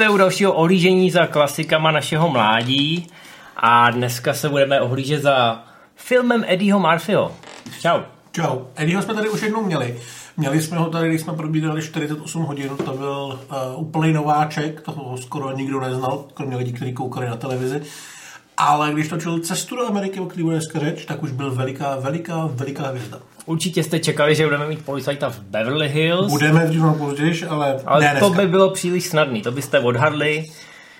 Vítejte u dalšího ohlížení za klasikama našeho mládí a dneska se budeme ohlížet za filmem Eddieho Murphyho. Čau. Čau. Eddieho jsme tady už jednou měli. Měli jsme ho tady, když jsme probídali 48 hodin, to byl uh, úplný nováček, toho skoro nikdo neznal, kromě lidí, kteří koukali na televizi. Ale když točil cestu do Ameriky, o který bude dneska řeč, tak už byl veliká, veliká, veliká hvězda. Určitě jste čekali, že budeme mít policajta v Beverly Hills. Budeme dřív později, ale, ale ne to by bylo příliš snadný, to byste odhadli.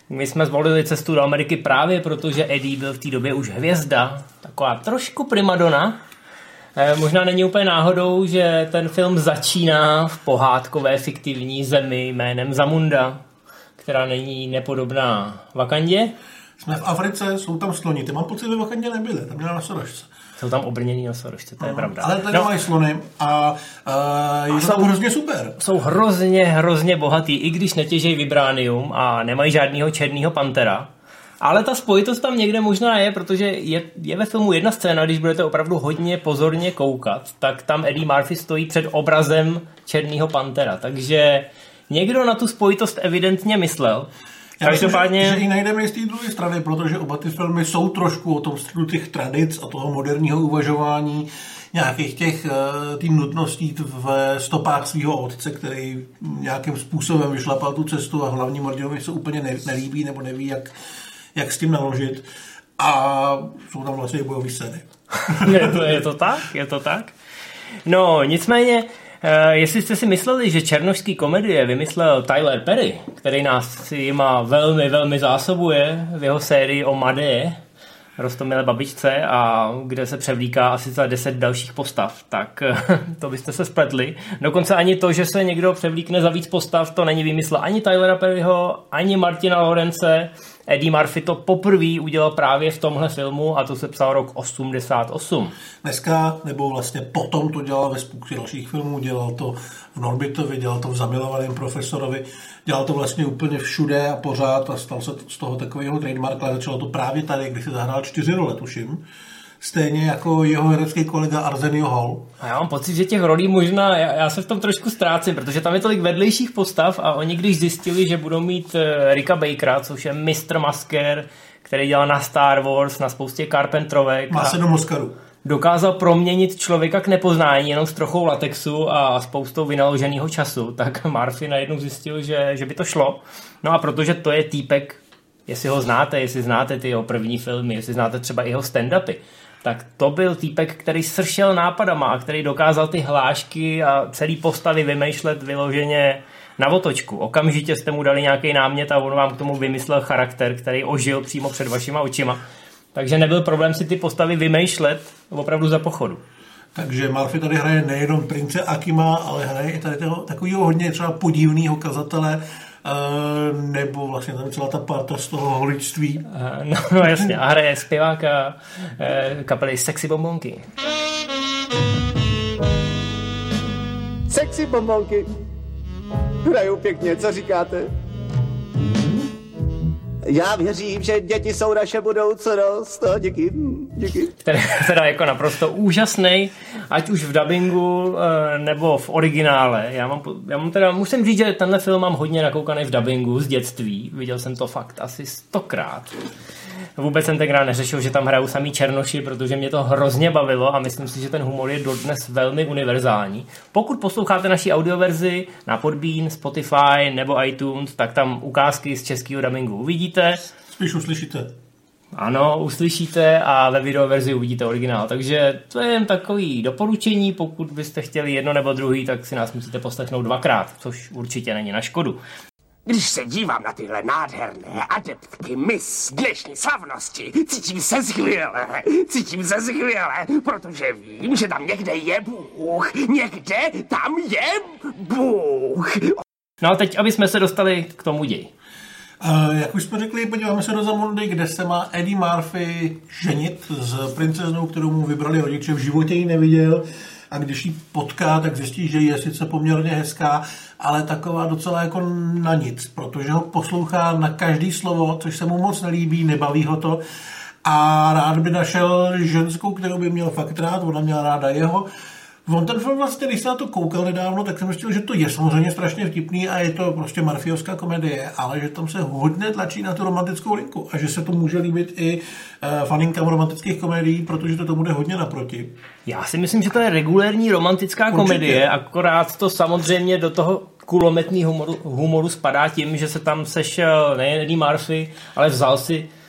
My jsme zvolili cestu do Ameriky právě proto, že Eddie byl v té době už hvězda, taková trošku primadona. E, možná není úplně náhodou, že ten film začíná v pohádkové fiktivní zemi jménem Zamunda, která není nepodobná Vakandě. Jsme v Africe, jsou tam sloni. Ty mám pocit, že ve Vakandě nebyly, tam měla nosorožce. Jsou tam obrněný nosorožce, to je pravda. Ale tady no. mají slony a, a je a jsou, hrozně super. Jsou hrozně, hrozně bohatý, i když netěžejí vibránium a nemají žádného černého pantera. Ale ta spojitost tam někde možná je, protože je, je ve filmu jedna scéna, když budete opravdu hodně pozorně koukat, tak tam Eddie Murphy stojí před obrazem černého pantera. Takže někdo na tu spojitost evidentně myslel. Já Každopádně... Že, že i najdeme z té druhé strany, protože oba ty filmy jsou trošku o tom středu těch tradic a toho moderního uvažování, nějakých těch eh, tým nutností v stopách svého otce, který nějakým způsobem vyšlapal tu cestu a hlavní Mordinovi se úplně nelíbí nebo neví, jak, jak s tím naložit. A jsou tam vlastně bojové scény. je, to, je to tak? Je to tak? No, nicméně, jestli jste si mysleli, že černožský komedie vymyslel Tyler Perry, který nás jima velmi, velmi zásobuje v jeho sérii o Madeje, Rostomile babičce a kde se převlíká asi za deset dalších postav, tak to byste se spletli. Dokonce ani to, že se někdo převlíkne za víc postav, to není vymysl ani Tylera Perryho, ani Martina Lorence, Eddie Murphy to poprvé udělal právě v tomhle filmu a to se psal rok 88. Dneska, nebo vlastně potom to dělal ve spoustě dalších filmů, dělal to v Norbitovi, dělal to v Zamilovaném profesorovi, dělal to vlastně úplně všude a pořád a stal se z toho takového trademark, ale začalo to právě tady, když se zahrál čtyři role, tuším stejně jako jeho herecký kolega Arsenio Hall. A já mám pocit, že těch rolí možná, já, já se v tom trošku ztrácím, protože tam je tolik vedlejších postav a oni když zjistili, že budou mít uh, Ricka Bakera, což je Mr. Masker, který dělal na Star Wars, na spoustě Carpentrovek. Má sedm Oscarů. Dokázal proměnit člověka k nepoznání jenom s trochou latexu a spoustou vynaloženého času, tak Murphy najednou zjistil, že, že by to šlo. No a protože to je týpek, jestli ho znáte, jestli znáte ty jeho první filmy, jestli znáte třeba jeho stand-upy, tak to byl týpek, který sršel nápadama a který dokázal ty hlášky a celý postavy vymýšlet vyloženě na otočku. Okamžitě jste mu dali nějaký námět a on vám k tomu vymyslel charakter, který ožil přímo před vašima očima. Takže nebyl problém si ty postavy vymýšlet opravdu za pochodu. Takže Murphy tady hraje nejenom prince Akima, ale hraje i tady toho, takového hodně třeba podivného kazatele, nebo vlastně tam celá ta parta z toho holičství. Uh, no, no jasně, a hraje zpěváka uh, kapely Sexy Bombonky. Sexy Bombonky. Hrajou pěkně, co říkáte? Já věřím, že děti jsou naše budoucnost. No, díky, díky. Který je teda jako naprosto úžasný, ať už v dubbingu eh, nebo v originále. Já mám, já mám teda, musím říct, že tenhle film mám hodně nakoukaný v dubbingu z dětství. Viděl jsem to fakt asi stokrát. Vůbec jsem tenkrát neřešil, že tam hrajou samý černoši, protože mě to hrozně bavilo a myslím si, že ten humor je dodnes velmi univerzální. Pokud posloucháte naší audioverzi na Podbean, Spotify nebo iTunes, tak tam ukázky z českého dubbingu uvidíte. Spíš uslyšíte. Ano, uslyšíte a ve videoverzi uvidíte originál. Takže to je jen takový doporučení, pokud byste chtěli jedno nebo druhý, tak si nás musíte poslechnout dvakrát, což určitě není na škodu. Když se dívám na tyhle nádherné adeptky mis dnešní slavnosti, cítím se skvěle, cítím se skvěle, protože vím, že tam někde je Bůh, někde tam je Bůh. No a teď, aby jsme se dostali k tomu ději. Uh, jak už jsme řekli, podíváme se do Zamundy, kde se má Eddie Murphy ženit s princeznou, kterou mu vybrali rodiče, v životě ji neviděl a když ji potká, tak zjistí, že je sice poměrně hezká, ale taková docela jako na nic, protože ho poslouchá na každý slovo, což se mu moc nelíbí, nebaví ho to a rád by našel ženskou, kterou by měl fakt rád, ona měla ráda jeho. On ten film vlastně, když se na to koukal nedávno, tak jsem myslel, že to je samozřejmě strašně vtipný a je to prostě marfiovská komedie, ale že tam se hodně tlačí na tu romantickou linku a že se to může líbit i uh, faninkám romantických komedií, protože to tomu jde hodně naproti. Já si myslím, že to je regulérní romantická Určitě. komedie, akorát to samozřejmě do toho kulometní humoru, humoru spadá tím, že se tam sešel nejen Eddie Murphy, ale vzal si eh,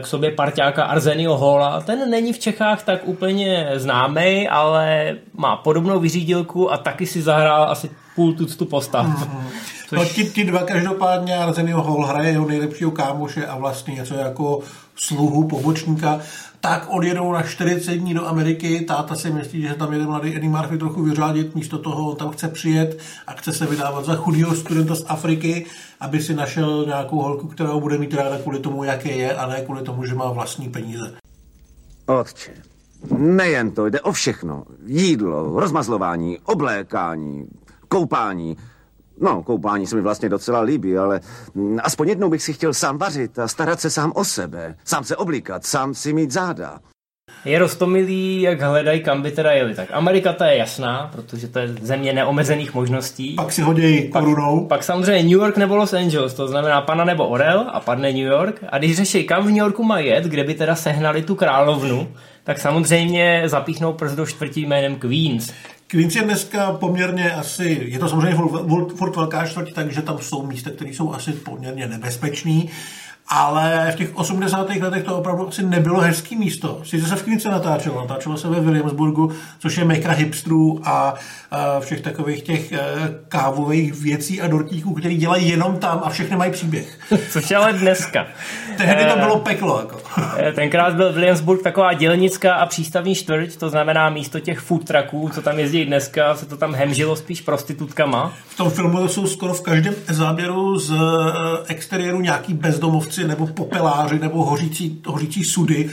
k sobě parťáka Arsenio Hola. Ten není v Čechách tak úplně známý, ale má podobnou vyřídilku a taky si zahrál asi půl tuctu postav. Mm-hmm. Což... No, ti, ti dva každopádně Arsenio Hall hraje jeho nejlepšího kámoše a vlastně něco jako sluhu, pobočníka tak odjedou na 40 dní do Ameriky. Táta si myslí, že tam jede mladý Eddie Murphy trochu vyřádit, místo toho tam chce přijet a chce se vydávat za chudého studenta z Afriky, aby si našel nějakou holku, kterou bude mít ráda kvůli tomu, jaké je, a ne kvůli tomu, že má vlastní peníze. Otče, nejen to, jde o všechno. Jídlo, rozmazlování, oblékání, koupání. No, koupání se mi vlastně docela líbí, ale aspoň jednou bych si chtěl sám vařit a starat se sám o sebe. Sám se oblíkat, sám si mít záda. Je roztomilý, jak hledají, kam by teda jeli. Tak Amerika ta je jasná, protože to je země neomezených možností. Pak si hodí korunou. Pak, pak samozřejmě New York nebo Los Angeles, to znamená pana nebo Orel a padne New York. A když řeší, kam v New Yorku mají jet, kde by teda sehnali tu královnu, tak samozřejmě zapíchnou prst do čtvrtí jménem Queens. Queens je dneska poměrně asi, je to samozřejmě furt velká čtvrť, takže tam jsou místa, které jsou asi poměrně nebezpečný ale v těch 80. letech to opravdu asi nebylo hezký místo. Sice se v Knice natáčelo, natáčelo se ve Williamsburgu, což je meka hipstrů a, a všech takových těch e, kávových věcí a dortíků, který dělají jenom tam a všechny mají příběh. což je ale dneska. Tehdy to eh, bylo peklo. Jako. Eh, tenkrát byl Williamsburg taková dělnická a přístavní čtvrť, to znamená místo těch food trucků, co tam jezdí dneska, se to tam hemžilo spíš prostitutkama. V tom filmu jsou skoro v každém záběru z exteriéru nějaký bezdomovci lovci nebo popeláři nebo hořící, hořící sudy.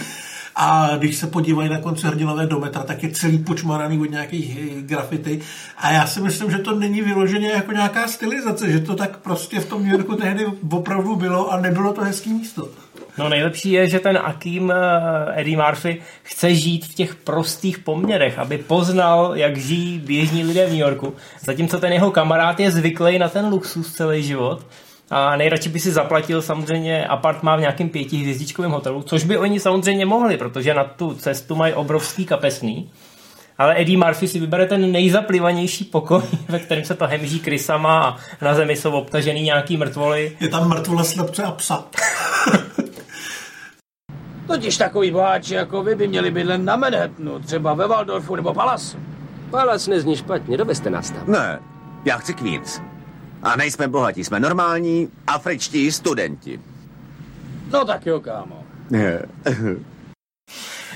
A když se podívají na konci hrdinové do metra, tak je celý počmaraný od nějakých eh, grafity. A já si myslím, že to není vyloženě jako nějaká stylizace, že to tak prostě v tom New Yorku tehdy opravdu bylo a nebylo to hezký místo. No nejlepší je, že ten Akim eh, Eddie Murphy chce žít v těch prostých poměrech, aby poznal, jak žijí běžní lidé v New Yorku. Zatímco ten jeho kamarád je zvyklý na ten luxus celý život, a nejradši by si zaplatil samozřejmě apartmá v nějakém pětihvězdičkovém hotelu, což by oni samozřejmě mohli, protože na tu cestu mají obrovský kapesný. Ale Eddie Murphy si vybere ten nejzaplivanější pokoj, ve kterém se to hemží krysama a na zemi jsou obtažený nějaký mrtvoly. Je tam mrtvole slepce a psa. Totiž takový boháči jako vy by měli bydlet na Manhattanu, třeba ve Waldorfu nebo Palace. Palace nezní špatně, dovezte nás tam. Ne, já chci Queens. A nejsme bohatí, jsme normální afričtí studenti. No tak jo, kámo.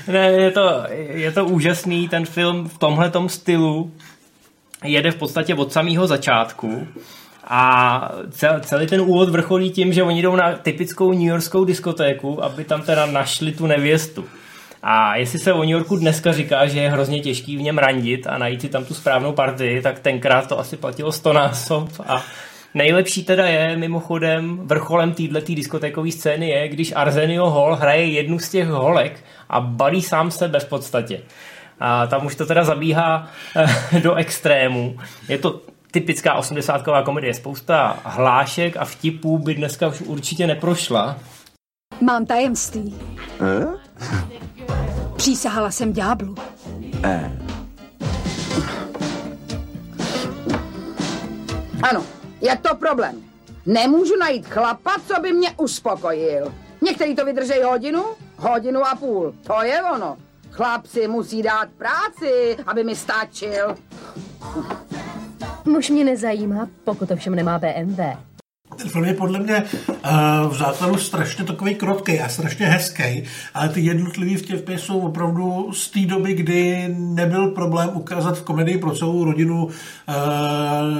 ne, je to, je to úžasný, ten film v tomhle stylu jede v podstatě od samého začátku a celý ten úvod vrcholí tím, že oni jdou na typickou New Yorkskou diskotéku, aby tam teda našli tu nevěstu. A jestli se o New Yorku dneska říká, že je hrozně těžký v něm randit a najít si tam tu správnou partii, tak tenkrát to asi platilo 100 násob a Nejlepší teda je, mimochodem, vrcholem této diskotékové scény je, když Arsenio Hall hraje jednu z těch holek a balí sám sebe v podstatě. A tam už to teda zabíhá eh, do extrému. Je to typická osmdesátková komedie. Spousta hlášek a vtipů by dneska už určitě neprošla. Mám tajemství. Eh? Přísahala jsem ďáblu. Eh. Ano, je to problém. Nemůžu najít chlapa, co by mě uspokojil. Někteří to vydržejí hodinu, hodinu a půl. To je ono. Chlap si musí dát práci, aby mi stačil. Muž mě nezajímá, pokud ovšem nemá BMW. Ten film je podle mě uh, v základu strašně takový krotký a strašně hezký, ale ty jednotlivý vtipy jsou opravdu z té doby, kdy nebyl problém ukázat v komedii pro celou rodinu uh,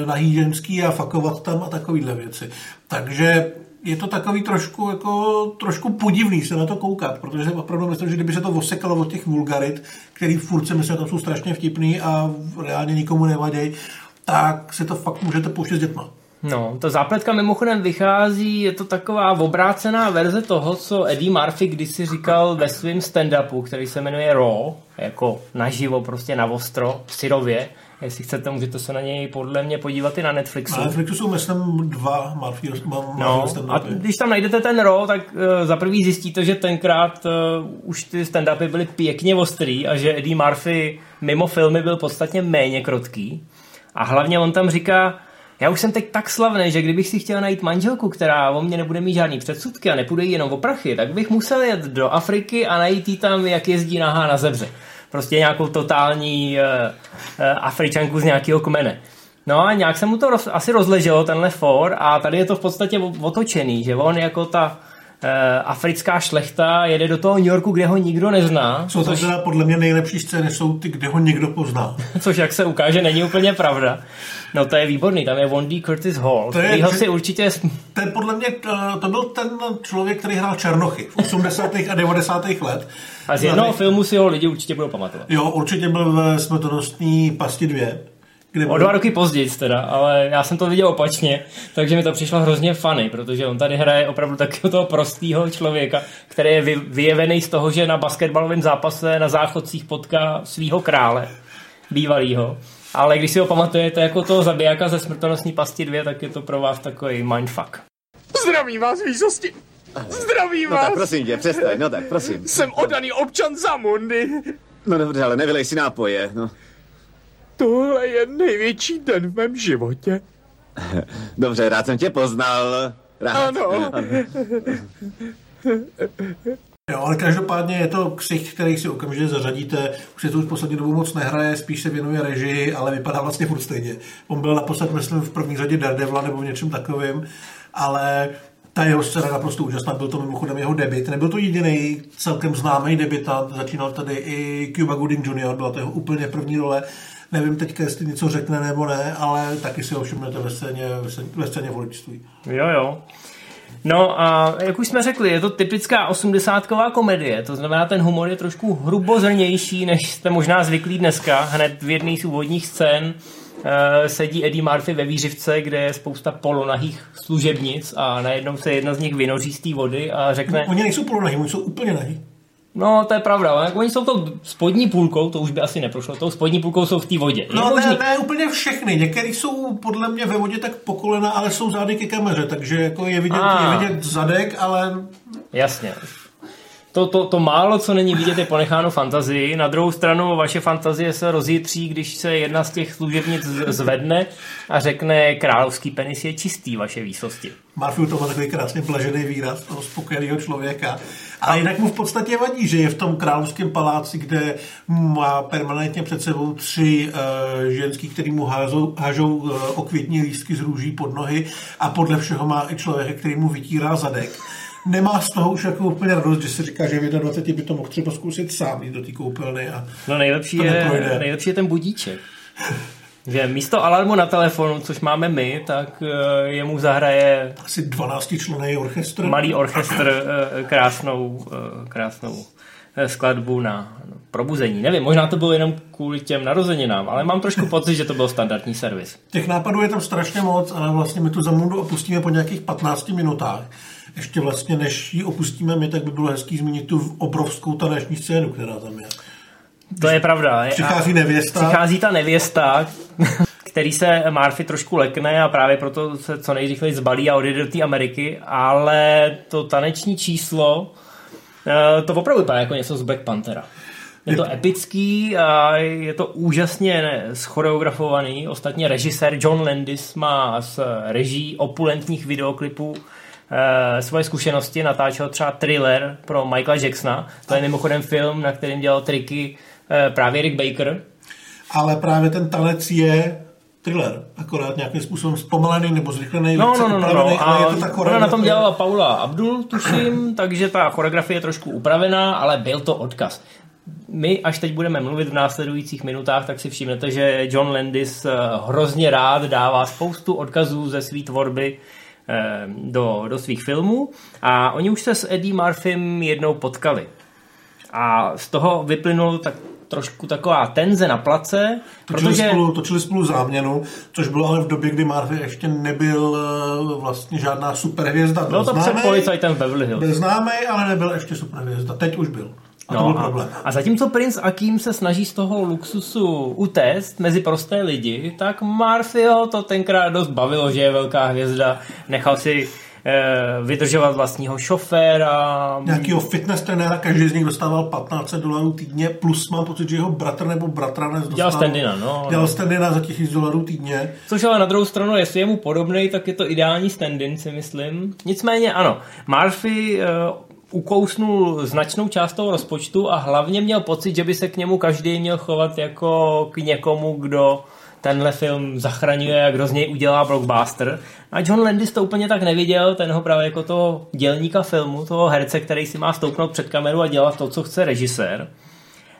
nahý ženský a fakovat tam a takovýhle věci. Takže je to takový trošku, jako, trošku podivný se na to koukat, protože jsem opravdu myslím, že kdyby se to osekalo od těch vulgarit, který furt si myslím, že tam jsou strašně vtipný a reálně nikomu nevadí, tak si to fakt můžete pouštět s dětma. No, ta zápletka mimochodem vychází, je to taková obrácená verze toho, co Eddie Murphy kdysi říkal ve svém stand-upu, který se jmenuje Raw, jako naživo, prostě na ostro, syrově. Jestli chcete, můžete se na něj podle mě podívat i na Netflixu. Na Netflixu jsou myslím dva Murphy, no, a když tam najdete ten Raw, tak uh, za prvý zjistíte, že tenkrát uh, už ty stand-upy byly pěkně ostrý a že Eddie Murphy mimo filmy byl podstatně méně krotký. A hlavně on tam říká, já už jsem teď tak slavný, že kdybych si chtěl najít manželku, která o mě nebude mít žádný předsudky a nepůjde jí jenom o prachy, tak bych musel jet do Afriky a najít jí tam, jak jezdí nahá na zebře. Prostě nějakou totální uh, uh, Afričanku z nějakého kmene. No a nějak se mu to roz, asi rozleželo, tenhle for, a tady je to v podstatě otočený, že on jako ta africká šlechta jede do toho New Yorku, kde ho nikdo nezná. Jsou to což... teda podle mě nejlepší scény, jsou ty, kde ho někdo pozná. což jak se ukáže, není úplně pravda. No to je výborný, tam je Wondy Curtis Hall, to je, si určitě... To je podle mě, eh, to byl ten člověk, který hrál Černochy v 80. a 90. let. A z jednoho filmu si ho lidi určitě budou pamatovat. Jo, určitě byl ve smrtonostní pasti 2. Kde o dva roky později teda, ale já jsem to viděl opačně, takže mi to přišlo hrozně funny, protože on tady hraje opravdu takového toho prostého člověka, který je vyjevený z toho, že na basketbalovém zápase na záchodcích potká svého krále, bývalýho. Ale když si ho pamatujete jako toho zabijáka ze smrtonostní pasti 2, tak je to pro vás takový mindfuck. Zdravím vás, výsosti! Zdravím no vás! tak prosím tě, přestaň, no tak prosím. Jsem odaný občan Zamundy. No dobře, ale nevylej si nápoje, no. Tohle je největší den v mém životě. Dobře, rád jsem tě poznal. Rád. Ano. Jo, ale každopádně je to ksich, který si okamžitě zařadíte. Už se to už poslední dobu moc nehraje, spíš se věnuje režii, ale vypadá vlastně furt stejně. On byl naposled, myslím, v první řadě Daredevila nebo v něčem takovým, ale ta jeho scéna naprosto úžasná, byl to mimochodem jeho debit. Nebyl to jediný celkem známý debitant, začínal tady i Cuba Gooding Jr., byla to jeho úplně první role Nevím teďka, jestli něco řekne nebo ne, ale taky si ho všimnete ve scéně, ve scéně voličství. Jo, jo. No a jak už jsme řekli, je to typická osmdesátková komedie, to znamená, ten humor je trošku hrubozrnější, než jste možná zvyklí dneska. Hned v jedné z úvodních scén uh, sedí Eddie Murphy ve výřivce, kde je spousta polonahých služebnic a najednou se jedna z nich vynoří z té vody a řekne... Oni nejsou polonahý, oni jsou úplně nahý. No, to je pravda, ale oni jsou to spodní půlkou, to už by asi neprošlo, tou spodní půlkou jsou v té vodě. No, ne, ne, úplně všechny. Některý jsou podle mě ve vodě tak po kolena, ale jsou zády ke kameře, takže jako je vidět, je vidět zadek, ale... Jasně. To, to, to málo, co není vidět, je ponecháno fantazii. Na druhou stranu vaše fantazie se rozjitří, když se jedna z těch služebnic zvedne a řekne královský penis je čistý, vaše výsosti. Marfiu to má takový krásně blažený výraz toho spokojeného člověka. A jinak mu v podstatě vadí, že je v tom královském paláci, kde má permanentně před sebou tři uh, ženský, který mu házou, hážou uh, okvětní lístky z růží pod nohy a podle všeho má i člověk, který mu vytírá zadek nemá z toho už jako úplně radost, že si říká, že v 21 by to mohl třeba zkusit sám jít do té koupelny a No nejlepší je, nejlepší je ten budíček. Že místo alarmu na telefonu, což máme my, tak uh, jemu zahraje... Asi 12 člený orchestr. Malý orchestr, uh, krásnou, uh, krásnou skladbu na probuzení. Nevím, možná to bylo jenom kvůli těm narozeninám, ale mám trošku pocit, že to byl standardní servis. Těch nápadů je tam strašně moc, ale vlastně my tu Zamundu opustíme po nějakých 15 minutách. Ještě vlastně, než ji opustíme my, tak by bylo hezký zmínit tu obrovskou taneční scénu, která tam je. To je pravda. Přichází nevěsta. Přichází ta nevěsta, který se Murphy trošku lekne a právě proto se co nejrychleji zbalí a odjede do té Ameriky, ale to taneční číslo eh, to opravdu vypadá jako něco z Black Panthera. Je to epický a je to úžasně schoreografovaný. Ostatně režisér John Landis má z reží opulentních videoklipů svoje zkušenosti. Natáčel třeba thriller pro Michaela Jacksona. To je mimochodem film, na kterém dělal triky e, právě Rick Baker. Ale právě ten tanec je thriller, akorát nějakým způsobem zpomalený nebo zrychlený, no, no, no, no, no. A je to tak ona na tom dělala Paula Abdul, tuším, takže ta choreografie je trošku upravená, ale byl to odkaz my, až teď budeme mluvit v následujících minutách, tak si všimnete, že John Landis eh, hrozně rád dává spoustu odkazů ze své tvorby eh, do, do svých filmů a oni už se s Eddie Murphym jednou potkali. A z toho vyplynul tak trošku taková tenze na place. Točili, protože... spolu, točili spolu záměnu, což bylo ale v době, kdy Murphy ještě nebyl eh, vlastně žádná superhvězda. Bylo to před policajtem Beverly Hills. Byl známý, ale nebyl ještě superhvězda. Teď už byl. A no, byl problém. A, a zatímco princ Akim se snaží z toho luxusu utéct mezi prosté lidi, tak Murphyho to tenkrát dost bavilo, že je velká hvězda. Nechal si Eh, vydržovat vlastního šoféra. Nějakýho fitness trenéra, každý z nich dostával 15 dolarů týdně, plus mám pocit, že jeho bratr nebo bratranec dostal... Dělal standina, no. Dělal standina za 1000 dolarů týdně. Což ale na druhou stranu, jestli je mu podobný, tak je to ideální standin, si myslím. Nicméně ano, Murphy uh, ukousnul značnou část toho rozpočtu a hlavně měl pocit, že by se k němu každý měl chovat jako k někomu, kdo tenhle film zachraňuje a kdo z něj udělá blockbuster. A John Landis to úplně tak neviděl, ten ho právě jako toho dělníka filmu, toho herce, který si má stoupnout před kameru a dělat to, co chce režisér.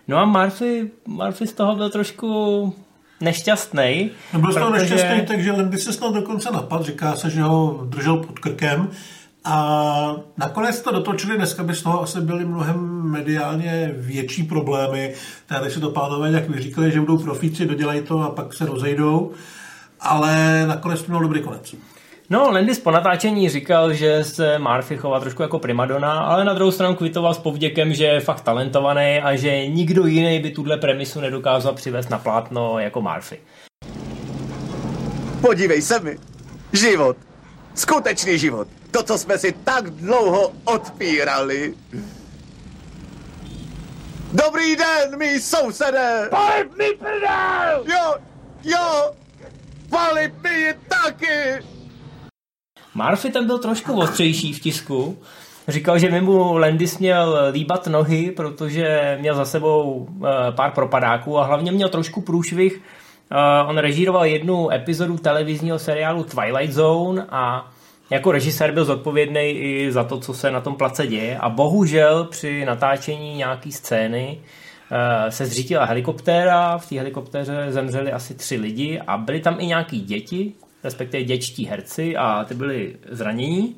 No a Murphy, Murphy z toho byl trošku nešťastný. No byl z toho protože... nešťastný, takže Landis se snad dokonce napad, říká se, že ho držel pod krkem a nakonec to dotočili, dneska by z toho asi byly mnohem mediálně větší problémy. Tady si to pánové jak vyříkali, že budou profíci, dodělají to a pak se rozejdou. Ale nakonec to měl dobrý konec. No, Landis po natáčení říkal, že se Murphy chová trošku jako primadona, ale na druhou stranu kvitoval s povděkem, že je fakt talentovaný a že nikdo jiný by tuhle premisu nedokázal přivést na plátno jako Murphy. Podívej se mi. Život. Skutečný život. To, co jsme si tak dlouho odpírali. Dobrý den, mý sousedé! Palib mi prdel! Jo, jo, palib mi taky! Murphy ten byl trošku ostřejší v tisku. Říkal, že by mu Landis měl líbat nohy, protože měl za sebou eh, pár propadáků a hlavně měl trošku průšvih. Eh, on režíroval jednu epizodu televizního seriálu Twilight Zone a jako režisér byl zodpovědný i za to, co se na tom place děje. A bohužel při natáčení nějaký scény eh, se zřítila helikoptéra, v té helikoptéře zemřeli asi tři lidi a byli tam i nějaký děti, respektive děčtí herci a ty byli zranění.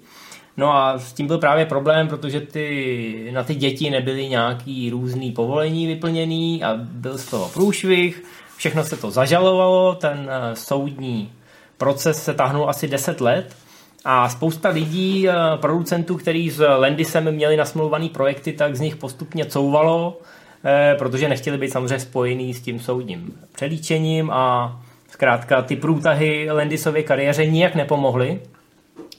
No a s tím byl právě problém, protože ty, na ty děti nebyly nějaký různý povolení vyplněný a byl z toho průšvih, všechno se to zažalovalo, ten eh, soudní proces se tahnul asi 10 let a spousta lidí, eh, producentů, kteří s Landisem měli nasmluvaný projekty, tak z nich postupně couvalo, eh, protože nechtěli být samozřejmě spojený s tím soudním přelíčením a zkrátka ty průtahy Landisově kariéře nijak nepomohly.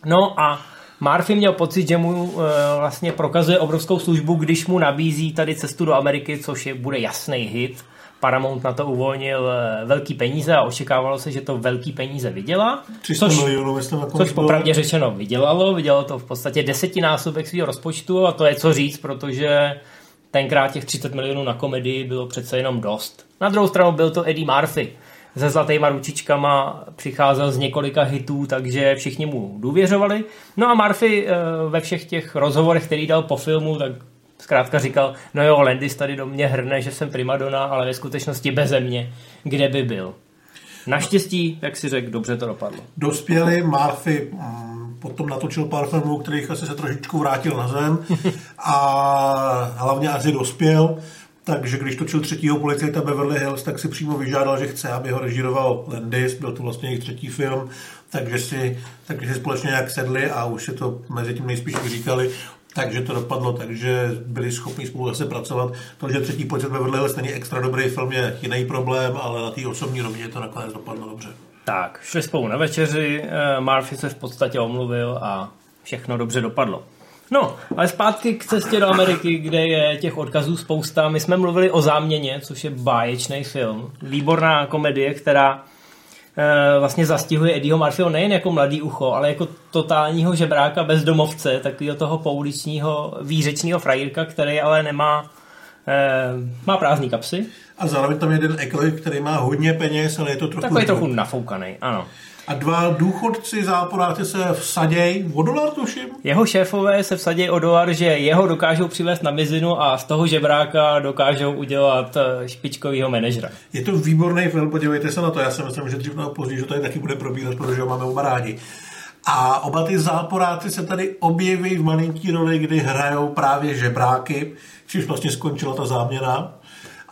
No a Murphy měl pocit, že mu e, vlastně prokazuje obrovskou službu, když mu nabízí tady cestu do Ameriky, což je, bude jasný hit. Paramount na to uvolnil eh, velký peníze a očekávalo se, že to velký peníze vydělá. 300 což, milionů, myslím, což popravdě řečeno vydělalo. Vydělalo to v podstatě desetinásobek svého rozpočtu a to je co říct, protože tenkrát těch 30 milionů na komedii bylo přece jenom dost. Na druhou stranu byl to Eddie Murphy. Se zlatýma ručičkama přicházel z několika hitů, takže všichni mu důvěřovali. No a Murphy eh, ve všech těch rozhovorech, který dal po filmu, tak zkrátka říkal, no jo, Landis tady do mě hrne, že jsem primadona, ale ve skutečnosti beze mě, kde by byl. Naštěstí, jak si řekl, dobře to dopadlo. Dospěli, Murphy mm, potom natočil pár filmů, kterých asi se trošičku vrátil na zem a hlavně asi dospěl, takže když točil třetího policajta Beverly Hills, tak si přímo vyžádal, že chce, aby ho režíroval Landis, byl to vlastně jejich třetí film, takže si, takže si společně nějak sedli a už se to mezi tím nejspíš vyříkali, takže to dopadlo takže byli schopni spolu zase pracovat. To, že třetí počet ve Hills není extra dobrý film, je jiný problém, ale na té osobní rovině to nakonec dopadlo dobře. Tak, šli spolu na večeři, eh, Murphy se v podstatě omluvil a všechno dobře dopadlo. No, ale zpátky k cestě do Ameriky, kde je těch odkazů spousta. My jsme mluvili o Záměně, což je báječný film. Výborná komedie, která vlastně zastihuje Eddieho Murphyho nejen jako mladý ucho, ale jako totálního žebráka bezdomovce, takového toho pouličního výřečního frajírka, který ale nemá eh, má prázdný kapsy. A zároveň tam je jeden eklik, který má hodně peněz, ale je to trochu... Takový trochu nafoukaný, ano. A dva důchodci záporáci se vsadějí o dolar, tuším? Jeho šéfové se vsadějí o dolar, že jeho dokážou přivést na mizinu a z toho žebráka dokážou udělat eh, špičkovýho manažera. Je to výborný film, podívejte se na to. Já si myslím, že dřív nebo později, že tady taky bude probírat, protože ho máme oba rádi. A oba ty záporáci se tady objeví v malinký roli, kdy hrajou právě žebráky, čímž vlastně skončila ta záměna.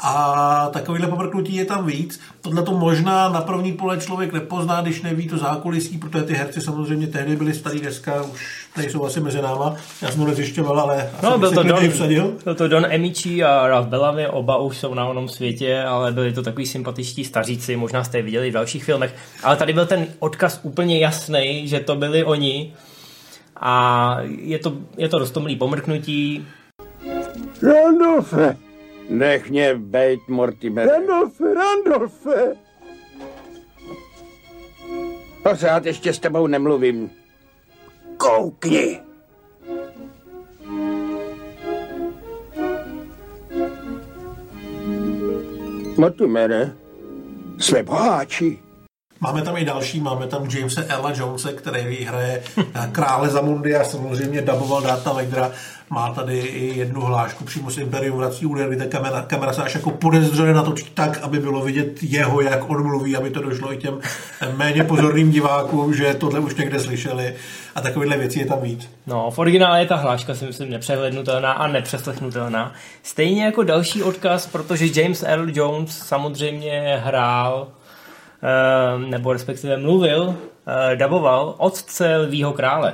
A takovýhle poprknutí je tam víc. Tohle to možná na první pole člověk nepozná, když neví to zákulisí, protože ty herci samozřejmě tehdy byli starý dneska, už nejsou asi mezi náma. Já jsem to nezjišťoval, ale no, byl to, Don, byl to Don Emichi a Ralph Bellamy, oba už jsou na onom světě, ale byli to takový sympatičtí staříci, možná jste je viděli v dalších filmech. Ale tady byl ten odkaz úplně jasný, že to byli oni. A je to, je to rostomlý pomrknutí. Randolfe! Nech mě bejt, Mortimer. Randolfe, Randolfe! Pořád ještě s tebou nemluvím. Koukni! Mortimere, jsme boháči. Máme tam i další, máme tam Jamesa Ella Jonese, který hraje krále Zamundia, samozřejmě duboval Data Vedra, má tady i jednu hlášku přímo z Imperium vrací úder, kde kamera, kamera se až jako podezřele natočí tak, aby bylo vidět jeho, jak on mluví, aby to došlo i těm méně pozorným divákům, že tohle už někde slyšeli a takovéhle věci je tam víc. No, v originále je ta hláška si myslím nepřehlednutelná a nepřeslechnutelná. Stejně jako další odkaz, protože James Earl Jones samozřejmě hrál nebo respektive mluvil, eh, daboval otce Lvího krále.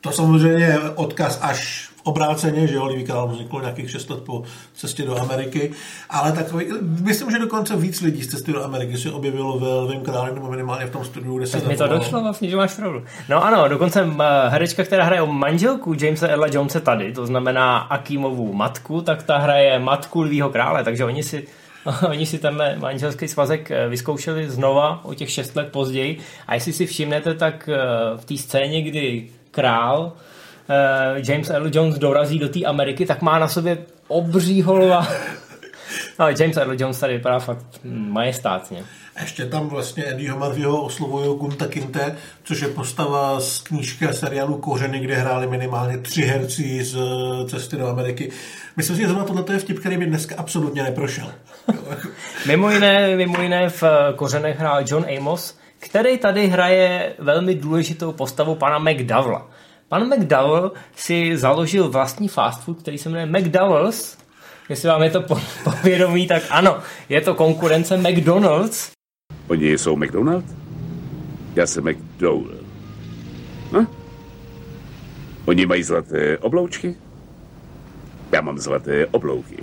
To samozřejmě je odkaz až obráceně, že jo, Lví král vznikl nějakých 6 let po cestě do Ameriky, ale takový, myslím, že dokonce víc lidí z cesty do Ameriky se objevilo ve Lvím králi, nebo minimálně v tom studiu, kde se Tak mi to došlo vlastně, že máš pravdu. No ano, dokonce eh, herečka, která hraje manželku Jamesa Erla Jonesa tady, to znamená Akimovu matku, tak ta hraje matku Lvího krále, takže oni si Oni si tenhle manželský svazek eh, vyzkoušeli znova o těch šest let později a jestli si všimnete, tak eh, v té scéně, kdy král eh, James Earl Jones dorazí do té Ameriky, tak má na sobě obří holova. No, James Earl Jones tady vypadá fakt majestátně. Ještě tam vlastně Eddieho Murphyho oslovují Gunta Kinte, což je postava z knížky a seriálu Kořeny, kde hráli minimálně tři herci z Cesty do Ameriky. Myslím si, že zrovna tohle je vtip, který by dneska absolutně neprošel. mimo, jiné, mimo jiné v Kořenech hrál John Amos, který tady hraje velmi důležitou postavu pana McDowella. Pan McDowell si založil vlastní fast food, který se jmenuje McDowell's. Jestli vám je to povědomí, tak ano, je to konkurence McDonald's. Oni jsou McDonald? Já jsem McDowell. Hm? Oni mají zlaté obloučky? Já mám zlaté oblouky.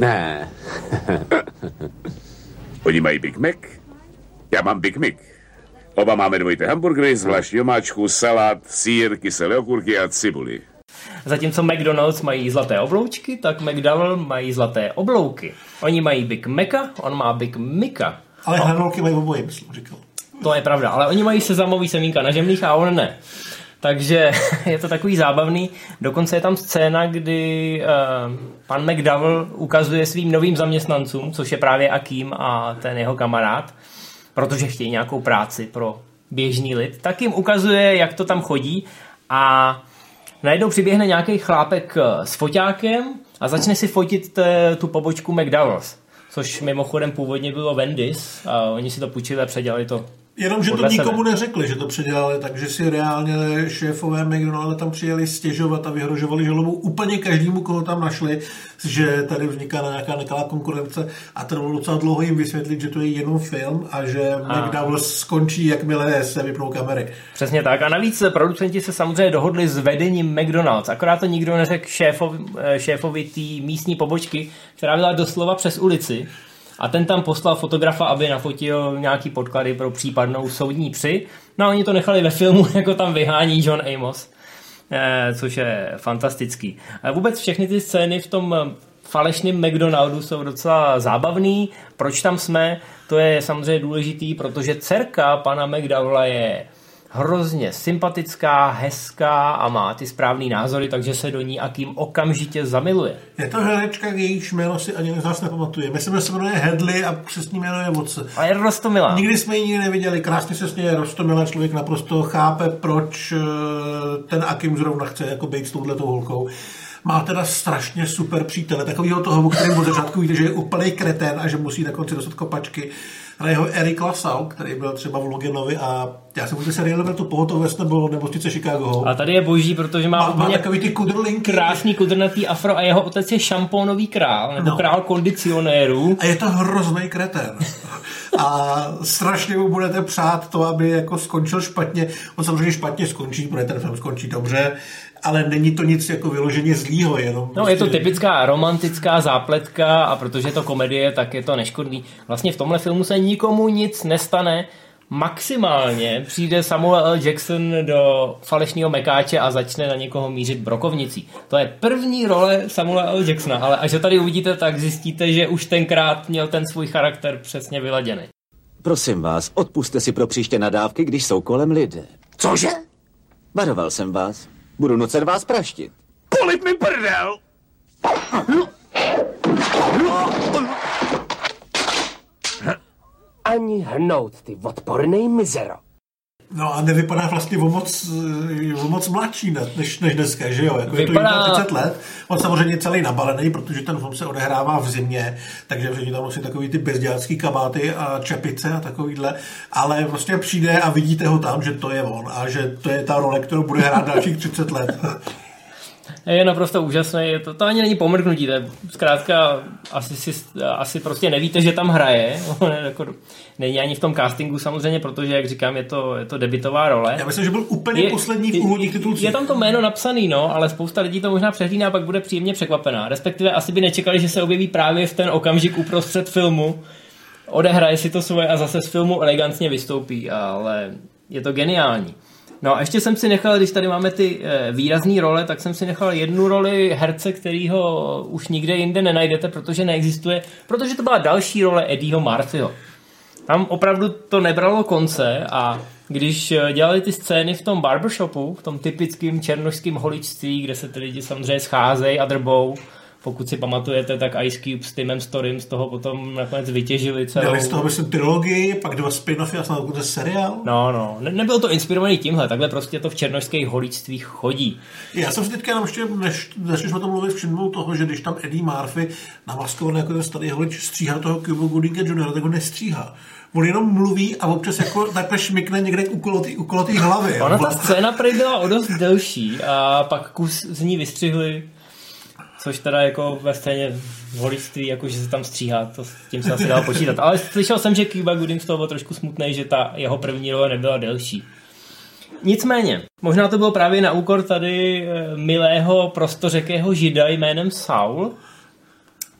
Ne. Oni mají Big Mac? Já mám Big Mac. Oba máme dvojité hamburgery, zvláštní omáčku, salát, sír, kyselé okurky a cibuli. Zatímco McDonald's mají zlaté obloučky, tak McDowell mají zlaté oblouky. Oni mají Big Maca, on má Big Mika. Ale hranolky mají oboje, myslím, říkal. To je pravda, ale oni mají sezamový semínka na žemlích a on ne. Takže je to takový zábavný. Dokonce je tam scéna, kdy uh, pan McDowell ukazuje svým novým zaměstnancům, což je právě Akim a ten jeho kamarád, protože chtějí nějakou práci pro běžný lid, tak jim ukazuje, jak to tam chodí a najednou přiběhne nějaký chlápek eh, s foťákem a začne si fotit t, tu pobočku McDowell's, což mimochodem původně bylo Wendy's a oni si to půjčili a předělali to Jenom, že to nikomu neřekli, že to předělali, takže si reálně šéfové McDonalda tam přijeli stěžovat a vyhrožovali žalobou úplně každému, koho tam našli, že tady vzniká nějaká nekalá konkurence a to bylo docela dlouho jim vysvětlit, že to je jenom film a že a. McDowell skončí, jakmile se vypnou kamery. Přesně tak a navíc producenti se samozřejmě dohodli s vedením McDonald's, akorát to nikdo neřekl šéfovi, šéfovi té místní pobočky, která byla doslova přes ulici a ten tam poslal fotografa, aby nafotil nějaký podklady pro případnou soudní při. No a oni to nechali ve filmu, jako tam vyhání John Amos, eh, což je fantastický. A vůbec všechny ty scény v tom eh, falešném McDonaldu jsou docela zábavný. Proč tam jsme? To je samozřejmě důležitý, protože dcerka pana McDowella je hrozně sympatická, hezká a má ty správný názory, takže se do ní Akim okamžitě zamiluje. Je to herečka, jejíž jméno si ani z nás nepamatuje. Myslím, že se jmenuje Hedley a přesný jméno je Vodce. A je Rostomila. Nikdy jsme ji nikdy neviděli, krásně se směje Rostomila, člověk naprosto chápe, proč eh, ten Akim zrovna chce jako být s touhletou holkou má teda strašně super přítele, takovýho toho, o kterém od začátku víte, že je úplný kretén a že musí na konci dostat kopačky hraje ho Eric Lasau, který byl třeba v Loganovi a já jsem už seriál byl to pohotovost nebo nemocnice Chicago. A tady je boží, protože má, má, má takový ty kudrlinky. Krásný kudrnatý afro a jeho otec je šampónový král, nebo no. král kondicionérů. A je to hrozný kretén. a strašně mu budete přát to, aby jako skončil špatně. On samozřejmě špatně skončí, protože ten film skončí dobře, ale není to nic jako vyloženě zlýho, jenom. No, prostě... je to prostě- typická romantická zápletka a protože je to komedie, tak je to neškodný. Vlastně v tomhle filmu se nikomu nic nestane, maximálně přijde Samuel L. Jackson do falešného mekáče a začne na někoho mířit brokovnicí. To je první role Samuela L. Jacksona, ale až ho tady uvidíte, tak zjistíte, že už tenkrát měl ten svůj charakter přesně vyladěný. Prosím vás, odpuste si pro příště nadávky, když jsou kolem lidé. Cože? Varoval jsem vás. Budu nucen vás praštit. Polip mi prdel! Ani hnout, ty odporný mizero. No a nevypadá vlastně o moc, o moc mladší než, než dneska, že jo? Jako vypadá... je to 30 let. On samozřejmě celý nabalený, protože ten film se odehrává v zimě, takže všichni tam nosí takový ty bezdělacký kabáty a čepice a takovýhle, ale vlastně přijde a vidíte ho tam, že to je on a že to je ta role, kterou bude hrát dalších 30 let. je naprosto úžasný. Je to, to ani není pomrknutí, to je zkrátka asi, si, asi prostě nevíte, že tam hraje. jako, není ani v tom castingu samozřejmě, protože, jak říkám, je to, je to debitová role. Já myslím, že byl úplně je, poslední v úvodních titulcích. Je tam to jméno napsaný, no, ale spousta lidí to možná přehlídne a pak bude příjemně překvapená. Respektive asi by nečekali, že se objeví právě v ten okamžik uprostřed filmu, odehraje si to svoje a zase z filmu elegantně vystoupí, ale je to geniální. No a ještě jsem si nechal, když tady máme ty e, výrazné role, tak jsem si nechal jednu roli herce, kterýho už nikde jinde nenajdete, protože neexistuje, protože to byla další role Eddieho Murphyho. Tam opravdu to nebralo konce a když eh, dělali ty scény v tom barbershopu, v tom typickém černožském holičství, kde se ty lidi samozřejmě scházejí a drbou, pokud si pamatujete, tak Ice Cube s Timem Storym z toho potom nakonec vytěžili celou... Dali z toho myslím trilogii, pak dva spin-offy a snad dokonce seriál? No, no. Ne, nebylo to inspirovaný tímhle, takhle prostě to v černožských holičstvích chodí. Já jsem si teďka jenom ještě, než začneš o tom mluvit, všimnul toho, že když tam Eddie Murphy namaskovaný jako ten starý holič stříhá toho Cuba Goodinga Jr., tak ho nestříhá on jenom mluví a občas jako takhle šmikne někde u kulatý hlavy. Ona ta scéna prý byla o dost delší a pak kus z ní vystřihli Což teda jako ve scéně v holictví, jako že se tam stříhá, to s tím se asi dalo počítat. Ale slyšel jsem, že Cuba Gooding z toho byl trošku smutný, že ta jeho první role nebyla delší. Nicméně, možná to bylo právě na úkor tady eh, milého prostořekého žida jménem Saul,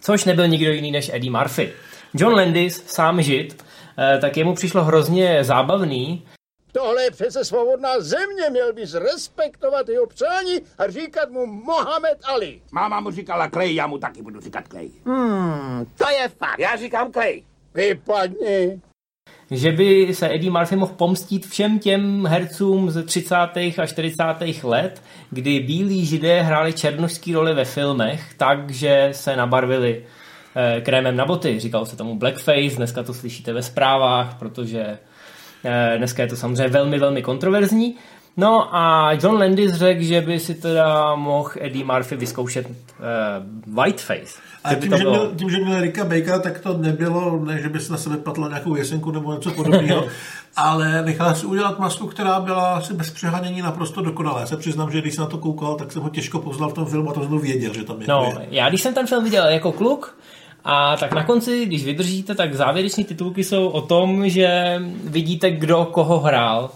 což nebyl nikdo jiný než Eddie Murphy. John Landis, sám žid, eh, tak jemu přišlo hrozně zábavný, Tohle je přece svobodná země, měl bys respektovat jeho přání a říkat mu Mohamed Ali. Máma mu říkala Clay, já mu taky budu říkat Clay. Hmm, to je fakt. Já říkám Clay. Vypadni. Že by se Eddie Murphy mohl pomstit všem těm hercům z 30. a 40. let, kdy bílí židé hráli černožský roli ve filmech, takže se nabarvili eh, krémem na boty. Říkalo se tomu blackface, dneska to slyšíte ve zprávách, protože dneska je to samozřejmě velmi, velmi kontroverzní. No a John Landis řekl, že by si teda mohl Eddie Murphy vyzkoušet uh, Whiteface. A tím, že měl, tím, že měl Ricka Bakera, tak to nebylo, ne, že by se na sebe patla nějakou jesenku nebo něco podobného, ale nechal si udělat masku, která byla asi bez přehánění naprosto dokonalá. Já se přiznám, že když jsem na to koukal, tak jsem ho těžko poznal v tom filmu a to jsem věděl, že tam je. No, já když jsem ten film viděl jako kluk, a tak na konci, když vydržíte, tak závěreční titulky jsou o tom, že vidíte, kdo koho hrál.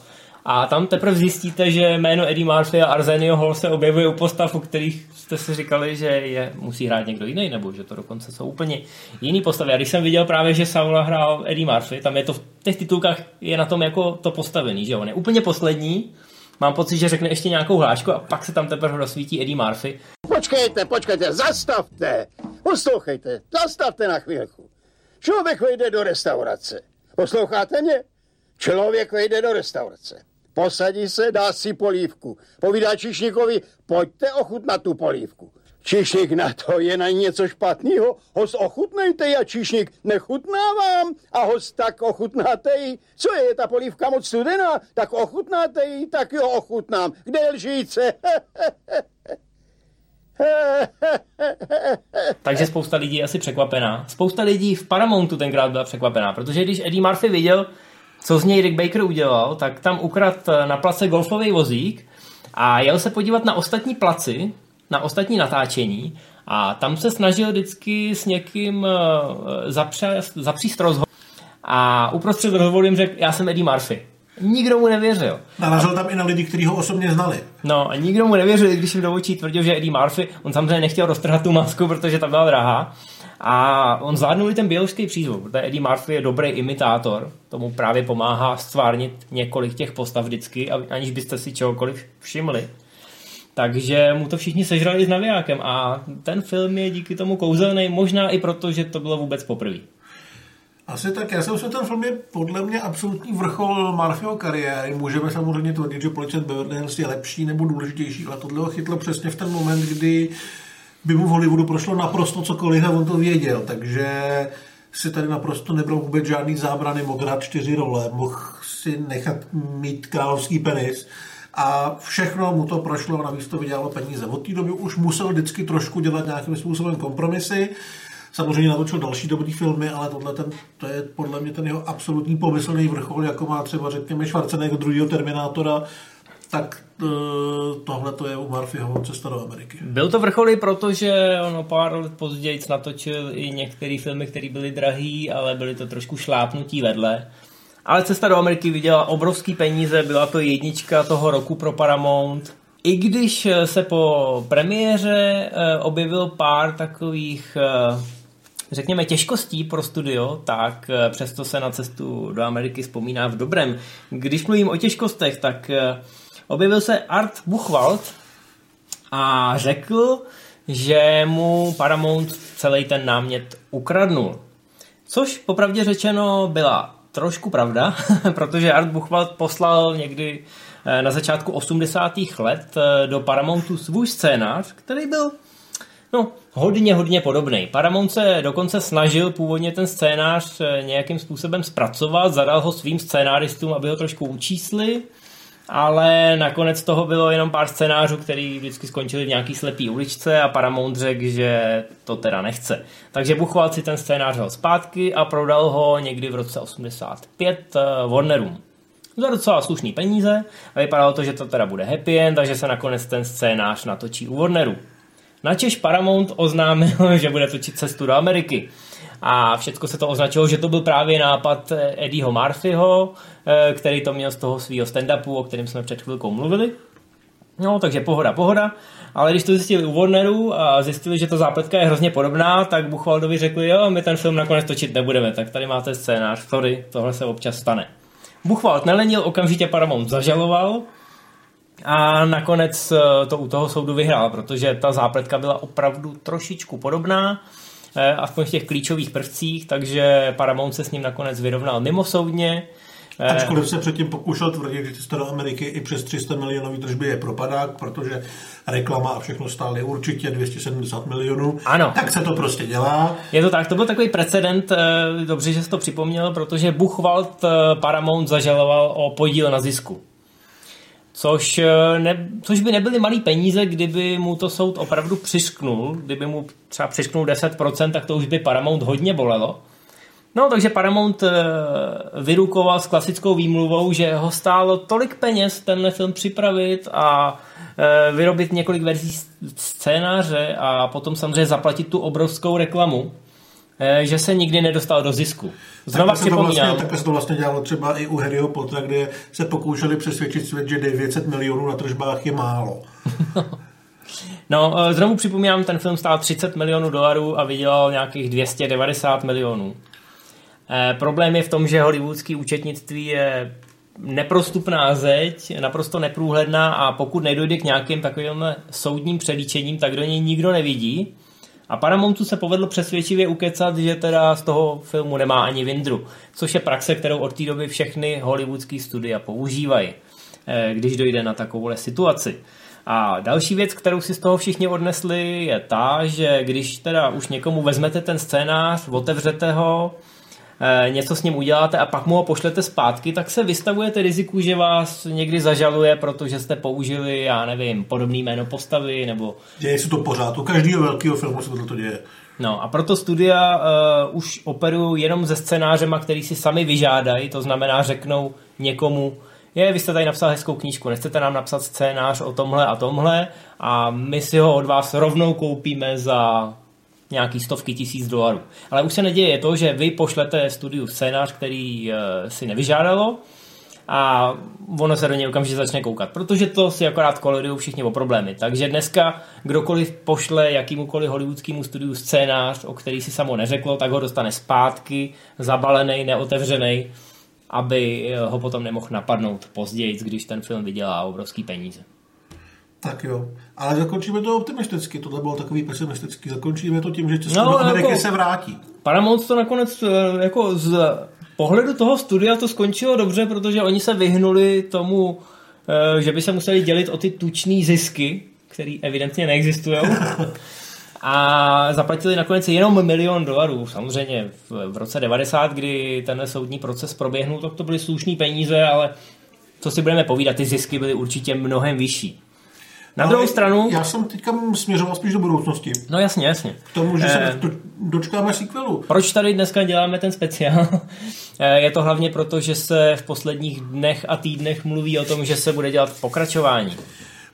A tam teprve zjistíte, že jméno Eddie Murphy a Arsenio Hall se objevuje u postav, u kterých jste si říkali, že je musí hrát někdo jiný, nebo že to dokonce jsou úplně jiný postavy. A když jsem viděl právě, že Saula hrál Eddie Murphy, tam je to v těch titulkách je na tom jako to postavený, že on je úplně poslední, Mám pocit, že řekne ještě nějakou hlášku a pak se tam teprve rozsvítí Eddie Murphy. Počkejte, počkejte, zastavte! Poslouchejte, zastavte na chvílku. Člověk vejde do restaurace. Posloucháte mě? Člověk vejde do restaurace. Posadí se, dá si polívku. Povídá Čišníkovi, pojďte ochutnat tu polívku. Čišník na to je na něco špatného. Host ochutnejte a Čišník nechutná vám a host tak ochutnáte ji. Co je, ta polívka moc studená? Tak ochutnáte ji, tak jo ochutnám. Kde je lžíce? Takže spousta lidí je asi překvapená. Spousta lidí v Paramountu tenkrát byla překvapená, protože když Eddie Murphy viděl, co z něj Rick Baker udělal, tak tam ukrad na place golfový vozík a jel se podívat na ostatní placi, na ostatní natáčení a tam se snažil vždycky s někým eh, zapřést, zapříst rozhovor a uprostřed rozhovoru jim řekl, já jsem Eddie Murphy. Nikdo mu nevěřil. Narazil tam i na lidi, kteří ho osobně znali. No a nikdo mu nevěřil, když jim do očí tvrdil, že Eddie Murphy, on samozřejmě nechtěl roztrhat tu masku, protože ta byla drahá. A on zvládnul i ten běložský přízvuk, protože Eddie Murphy je dobrý imitátor, tomu právě pomáhá stvárnit několik těch postav vždycky, aniž byste si čehokoliv všimli. Takže mu to všichni sežrali s navijákem a ten film je díky tomu kouzelný, možná i proto, že to bylo vůbec poprvé. Asi tak. Já jsem si ten film je podle mě absolutní vrchol Murphyho kariéry. Můžeme samozřejmě tvrdit, že Policient Beverly Hills je lepší nebo důležitější, ale tohle ho chytlo přesně v ten moment, kdy by mu v Hollywoodu prošlo naprosto cokoliv a on to věděl. Takže si tady naprosto nebral vůbec žádný zábrany, mohl hrát čtyři role, mohl si nechat mít královský penis a všechno mu to prošlo a navíc to vydělalo peníze. Od té doby už musel vždycky trošku dělat nějakým způsobem kompromisy. Samozřejmě natočil další dobrý filmy, ale tohle ten, to je podle mě ten jeho absolutní pomyslný vrchol, jako má třeba řekněme Schwarzenegger druhého Terminátora, tak e, tohle to je u Murphyho cesta do Ameriky. Byl to vrcholy, protože ono pár let později natočil i některé filmy, které byly drahý, ale byly to trošku šlápnutí vedle. Ale cesta do Ameriky viděla obrovský peníze, byla to jednička toho roku pro Paramount. I když se po premiéře e, objevil pár takových e, řekněme, těžkostí pro studio, tak eh, přesto se na cestu do Ameriky vzpomíná v dobrém. Když mluvím o těžkostech, tak eh, objevil se Art Buchwald a řekl, že mu Paramount celý ten námět ukradnul. Což popravdě řečeno byla trošku pravda, protože Art Buchwald poslal někdy eh, na začátku 80. let do Paramountu svůj scénář, který byl no, hodně, hodně podobný. Paramount se dokonce snažil původně ten scénář eh, nějakým způsobem zpracovat, zadal ho svým scénáristům, aby ho trošku učísli, ale nakonec toho bylo jenom pár scénářů, který vždycky skončili v nějaký slepý uličce a Paramount řekl, že to teda nechce. Takže Buchoval si ten scénář ho zpátky a prodal ho někdy v roce 85 eh, Warnerům za docela slušný peníze a vypadalo to, že to teda bude happy end a že se nakonec ten scénář natočí u Warneru. Načež Paramount oznámil, že bude točit cestu do Ameriky. A všechno se to označilo, že to byl právě nápad Eddieho Murphyho, eh, který to měl z toho svého stand-upu, o kterém jsme před chvilkou mluvili. No, takže pohoda, pohoda. Ale když to zjistili u Warneru a zjistili, že ta zápletka je hrozně podobná, tak Buchwaldovi řekli, jo, my ten film nakonec točit nebudeme, tak tady máte scénář, sorry, tohle se občas stane. Buchwald nelenil, okamžitě Paramount zažaloval, a nakonec eh, to u toho soudu vyhrál, protože ta zápletka byla opravdu trošičku podobná, eh, aspoň v těch klíčových prvcích, takže Paramount se s ním nakonec vyrovnal mimosoudně. Eh, Ačkoliv se předtím pokoušel tvrdit, že cesta do Ameriky i přes 300 milionový tržby je propadák, protože reklama a všechno stály určitě 270 milionů. Ano. Tak se to prostě dělá. Je to tak, to byl takový precedent, dobře, že jsi to připomněl, protože Buchwald Paramount zažaloval o podíl na zisku. Což, eh, ne, což by nebyly malý peníze, kdyby mu to soud opravdu přisknul. Kdyby mu třeba přisknul 10%, tak to už by Paramount hodně bolelo. No, takže Paramount eh, vyrukoval s klasickou výmluvou, že ho stálo tolik peněz tenhle film připravit a eh, vyrobit několik verzí scénáře a potom samozřejmě zaplatit tu obrovskou reklamu, že se nikdy nedostal do zisku. Znova tak připomínám. Vlastně, takhle se to vlastně dělalo třeba i u Harryho Pottera, kde se pokoušeli přesvědčit svět, že 900 milionů na tržbách je málo. no, eh, znovu připomínám, ten film stál 30 milionů dolarů a vydělal nějakých 290 milionů. E, problém je v tom, že hollywoodský účetnictví je neprostupná zeď, naprosto neprůhledná a pokud nedojde k nějakým takovým soudním přelíčením, tak do něj nikdo nevidí a Paramountu se povedlo přesvědčivě ukecat, že teda z toho filmu nemá ani Vindru, což je praxe, kterou od té doby všechny hollywoodské studia používají, eh, když dojde na takovouhle situaci. A další věc, kterou si z toho všichni odnesli, je ta, že když teda už někomu vezmete ten scénář, otevřete ho něco s ním uděláte a pak mu ho pošlete zpátky, tak se vystavujete riziku, že vás někdy zažaluje, protože jste použili, já nevím, podobný jméno postavy, nebo... Děje se to pořád, u každého velkého filmu se to děje. No a proto studia uh, už operují jenom ze scénářema, který si sami vyžádají, to znamená řeknou někomu, je, vy jste tady napsal hezkou knížku, nechcete nám napsat scénář o tomhle a tomhle a my si ho od vás rovnou koupíme za nějaký stovky tisíc dolarů. Ale už se neděje to, že vy pošlete studiu scénář, který uh, si nevyžádalo a ono se do něj okamžitě začne koukat, protože to si akorát kolidují všichni o problémy. Takže dneska kdokoliv pošle jakýmukoliv hollywoodskému studiu scénář, o který si samo neřeklo, tak ho dostane zpátky, zabalený, neotevřený, aby ho potom nemohl napadnout později, když ten film vydělá obrovský peníze. Tak jo, ale zakončíme to optimisticky, tohle bylo takový pesimistický, zakončíme to tím, že Česko no, Ameriky jako, se vrátí. Paramount to nakonec eh, jako z pohledu toho studia to skončilo dobře, protože oni se vyhnuli tomu, eh, že by se museli dělit o ty tučné zisky, které evidentně neexistují. A zaplatili nakonec jenom milion dolarů. Samozřejmě v, v roce 90, kdy ten soudní proces proběhnul, tak to byly slušné peníze, ale co si budeme povídat, ty zisky byly určitě mnohem vyšší. Na druhou stranu... Já jsem teďka směřoval spíš do budoucnosti. No jasně, jasně. K tomu, že se eh, do, dočkáme sequelu. Proč tady dneska děláme ten speciál? Eh, je to hlavně proto, že se v posledních dnech a týdnech mluví o tom, že se bude dělat pokračování.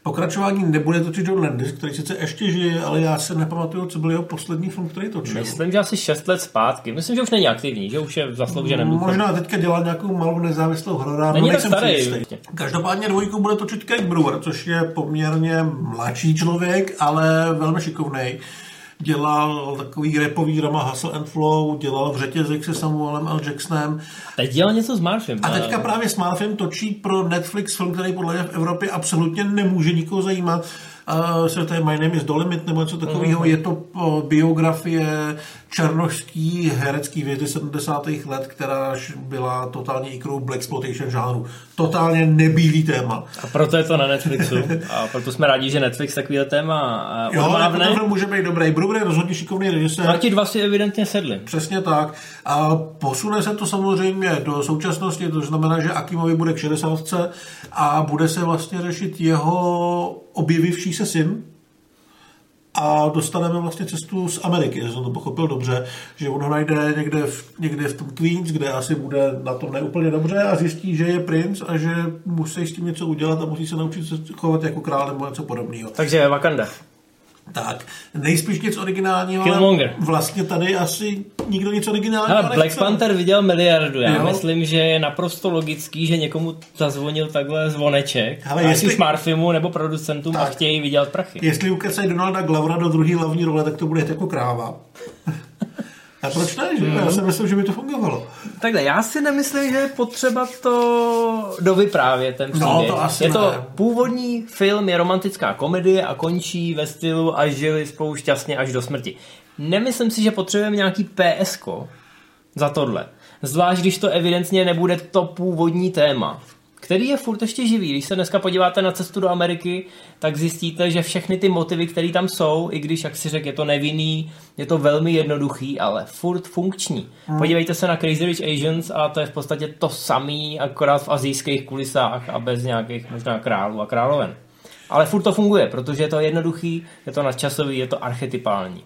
Pokračování nebude točit John Landis, který sice ještě žije, ale já se nepamatuju, co byl jeho poslední film, který točil. Myslím, že asi 6 let zpátky. Myslím, že už není aktivní, že už je zasloužený. Možná teďka dělá nějakou malou nezávislou hororárnu. Není tak starý. Každopádně dvojku bude točit Craig Brewer, což je poměrně mladší člověk, ale velmi šikovný dělal takový repový drama Hustle and Flow, dělal v řetězek se Samuelem L. Jacksonem. Teď dělal něco s Marfim. A teďka právě s Marfim točí pro Netflix film, který podle mě v Evropě absolutně nemůže nikoho zajímat uh, se to je My Name is Dolimit nebo něco takového. Mm-hmm. Je to uh, biografie černožský herecký hvězdy 70. let, která byla totálně ikrou Black Exploitation žánru. Totálně nebílý téma. A proto je to na Netflixu. A proto jsme rádi, že Netflix takovýhle téma uh, Jo, jako to film může být dobrý. Bruber je rozhodně šikovný režisér. A ti dva si evidentně sedli. Přesně tak. A posune se to samozřejmě do současnosti, to znamená, že Akimovi bude k 60 a bude se vlastně řešit jeho objevivší se syn a dostaneme vlastně cestu z Ameriky, že jsem to pochopil dobře, že on ho najde někde v, někde v tom Queens, kde asi bude na tom neúplně dobře a zjistí, že je princ a že musí s tím něco udělat a musí se naučit se chovat jako král nebo něco podobného. Takže Wakanda. Tak, nejspíš nic originálního, Killmonger. ale vlastně tady asi nikdo nic originálního Hele, Black Panther viděl miliardu. Já jo. myslím, že je naprosto logický, že někomu zazvonil takhle zvoneček. Ale jestli už Marfimu nebo producentům tak, a chtějí vydělat prachy. Jestli ukecají Donalda Glavra do druhé hlavní role, tak to bude jako kráva. A proč ne? Že? Já si myslím, že by to fungovalo. Takhle, já si nemyslím, že je potřeba to dovyprávět, ten příběh. No, to asi je ne. to původní film, je romantická komedie a končí ve stylu a žili spolu šťastně až do smrti. Nemyslím si, že potřebujeme nějaký PSK za tohle. Zvlášť, když to evidentně nebude to původní téma který je furt ještě živý. Když se dneska podíváte na cestu do Ameriky, tak zjistíte, že všechny ty motivy, které tam jsou, i když, jak si řekl, je to nevinný, je to velmi jednoduchý, ale furt funkční. Hmm. Podívejte se na Crazy Rich Asians a to je v podstatě to samý, akorát v azijských kulisách a bez nějakých možná králů a královen. Ale furt to funguje, protože je to jednoduchý, je to nadčasový, je to archetypální.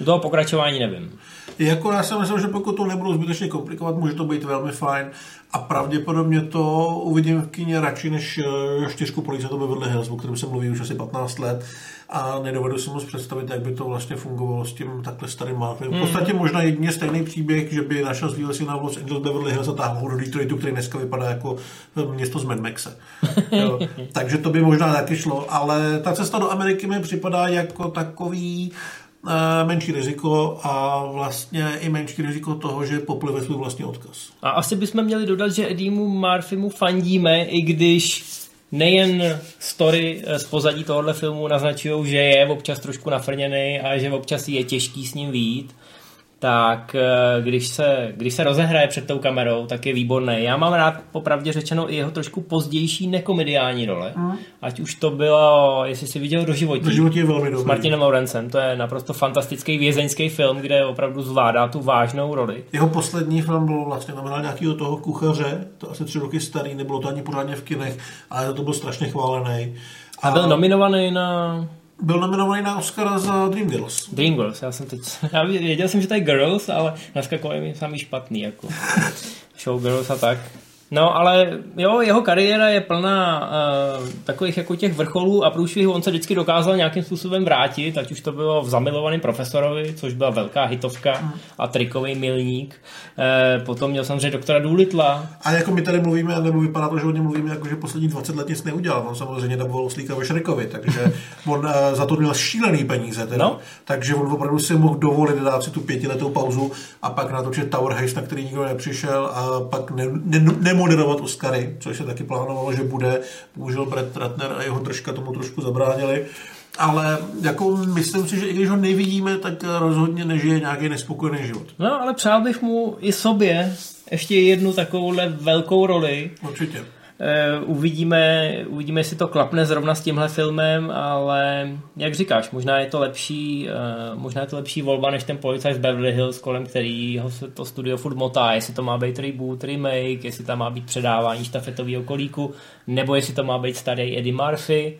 U toho pokračování nevím. Jako já si myslím, že pokud to nebudou zbytečně komplikovat, může to být velmi fajn a pravděpodobně to uvidím v kyně radši než eh, čtyřku police to Beverly Hills, o kterém se mluví už asi 15 let a nedovedu si moc představit, jak by to vlastně fungovalo s tím takhle starým Marvem. V podstatě mm. možná jedině stejný příběh, že by našel svýho syna v Los Angeles Beverly Hills a táhl do Detroitu, který dneska vypadá jako město z Mad Maxe. Takže to by možná taky šlo, ale ta cesta do Ameriky mi připadá jako takový Eh, menší riziko a vlastně i menší riziko toho, že poplive svůj vlastní odkaz. A asi bychom měli dodat, že Edimu Murphymu fandíme, i když nejen story eh, z pozadí tohohle filmu naznačují, že je občas trošku nafrněný a že občas je těžký s ním výjít, tak eh, když se, když se rozehraje před tou kamerou, tak je výborný. Já mám rád popravdě řečeno i jeho trošku pozdější nekomediální role. Mm. Ať už to bylo, jestli si viděl do životí. Do životí je velmi dobrý. S Martinem Lorencem. To je naprosto fantastický vězeňský film, kde opravdu zvládá tu vážnou roli. Jeho poslední film byl vlastně znamená nějakého toho kuchaře, to asi tři roky starý, nebylo to ani pořádně v kinech, ale to byl strašně chválený. A, a byl nominovaný na byl nominovaný na Oscara za Dreamgirls. Dreamgirls, já jsem teď, já věděl jsem, že to je Girls, ale dneska kolem je samý špatný, jako Showgirls a tak. No, ale jo, jeho kariéra je plná uh, takových jako těch vrcholů a průšvihů. On se vždycky dokázal nějakým způsobem vrátit, ať už to bylo v zamilovaném profesorovi, což byla velká hitovka a trikový milník. Uh, potom měl samozřejmě doktora Doolitla. A jako my tady mluvíme, nebo vypadá to, že o něm mluvíme, jako že poslední 20 let nic neudělal. On samozřejmě daboval Slíka ve Šrekovi, takže on uh, za to měl šílený peníze. Teda. No. Takže on opravdu si mohl dovolit dát si tu pětiletou pauzu a pak natočit Tower Heist, na který nikdo nepřišel a pak ne, ne, ne moderovat Oscary, což se taky plánovalo, že bude. Bohužel Brett Ratner a jeho držka tomu trošku zabránili. Ale jako myslím si, že i když ho nevidíme, tak rozhodně nežije nějaký nespokojený život. No, ale přál bych mu i sobě ještě jednu takovouhle velkou roli. Určitě. Uh, uvidíme, uvidíme, jestli to klapne zrovna s tímhle filmem, ale jak říkáš, možná je to lepší, uh, možná je to lepší volba než ten policajt z Beverly Hills, kolem kterého se to studio furt motá, jestli to má být reboot, remake, jestli tam má být předávání štafetového kolíku, nebo jestli to má být starý Eddie Murphy.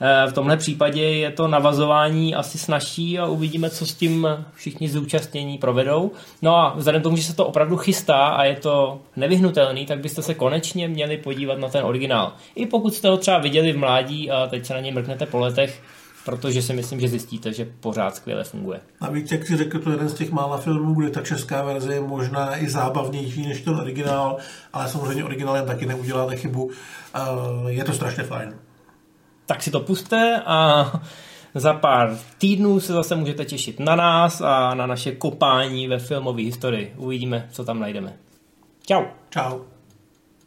Eh, v tomhle případě je to navazování asi snažší a uvidíme, co s tím všichni zúčastnění provedou. No a vzhledem tomu, že se to opravdu chystá a je to nevyhnutelný, tak byste se konečně měli podívat na ten originál. I pokud jste ho třeba viděli v mládí a teď se na něj mrknete po letech, protože si myslím, že zjistíte, že pořád skvěle funguje. víc, jak si řekl, to je jeden z těch mála filmů, kde ta česká verze je možná i zábavnější než ten originál, ale samozřejmě originálem taky neuděláte chybu. Eh, je to strašně fajn tak si to puste a za pár týdnů se zase můžete těšit na nás a na naše kopání ve filmové historii. Uvidíme, co tam najdeme. Čau. Čau.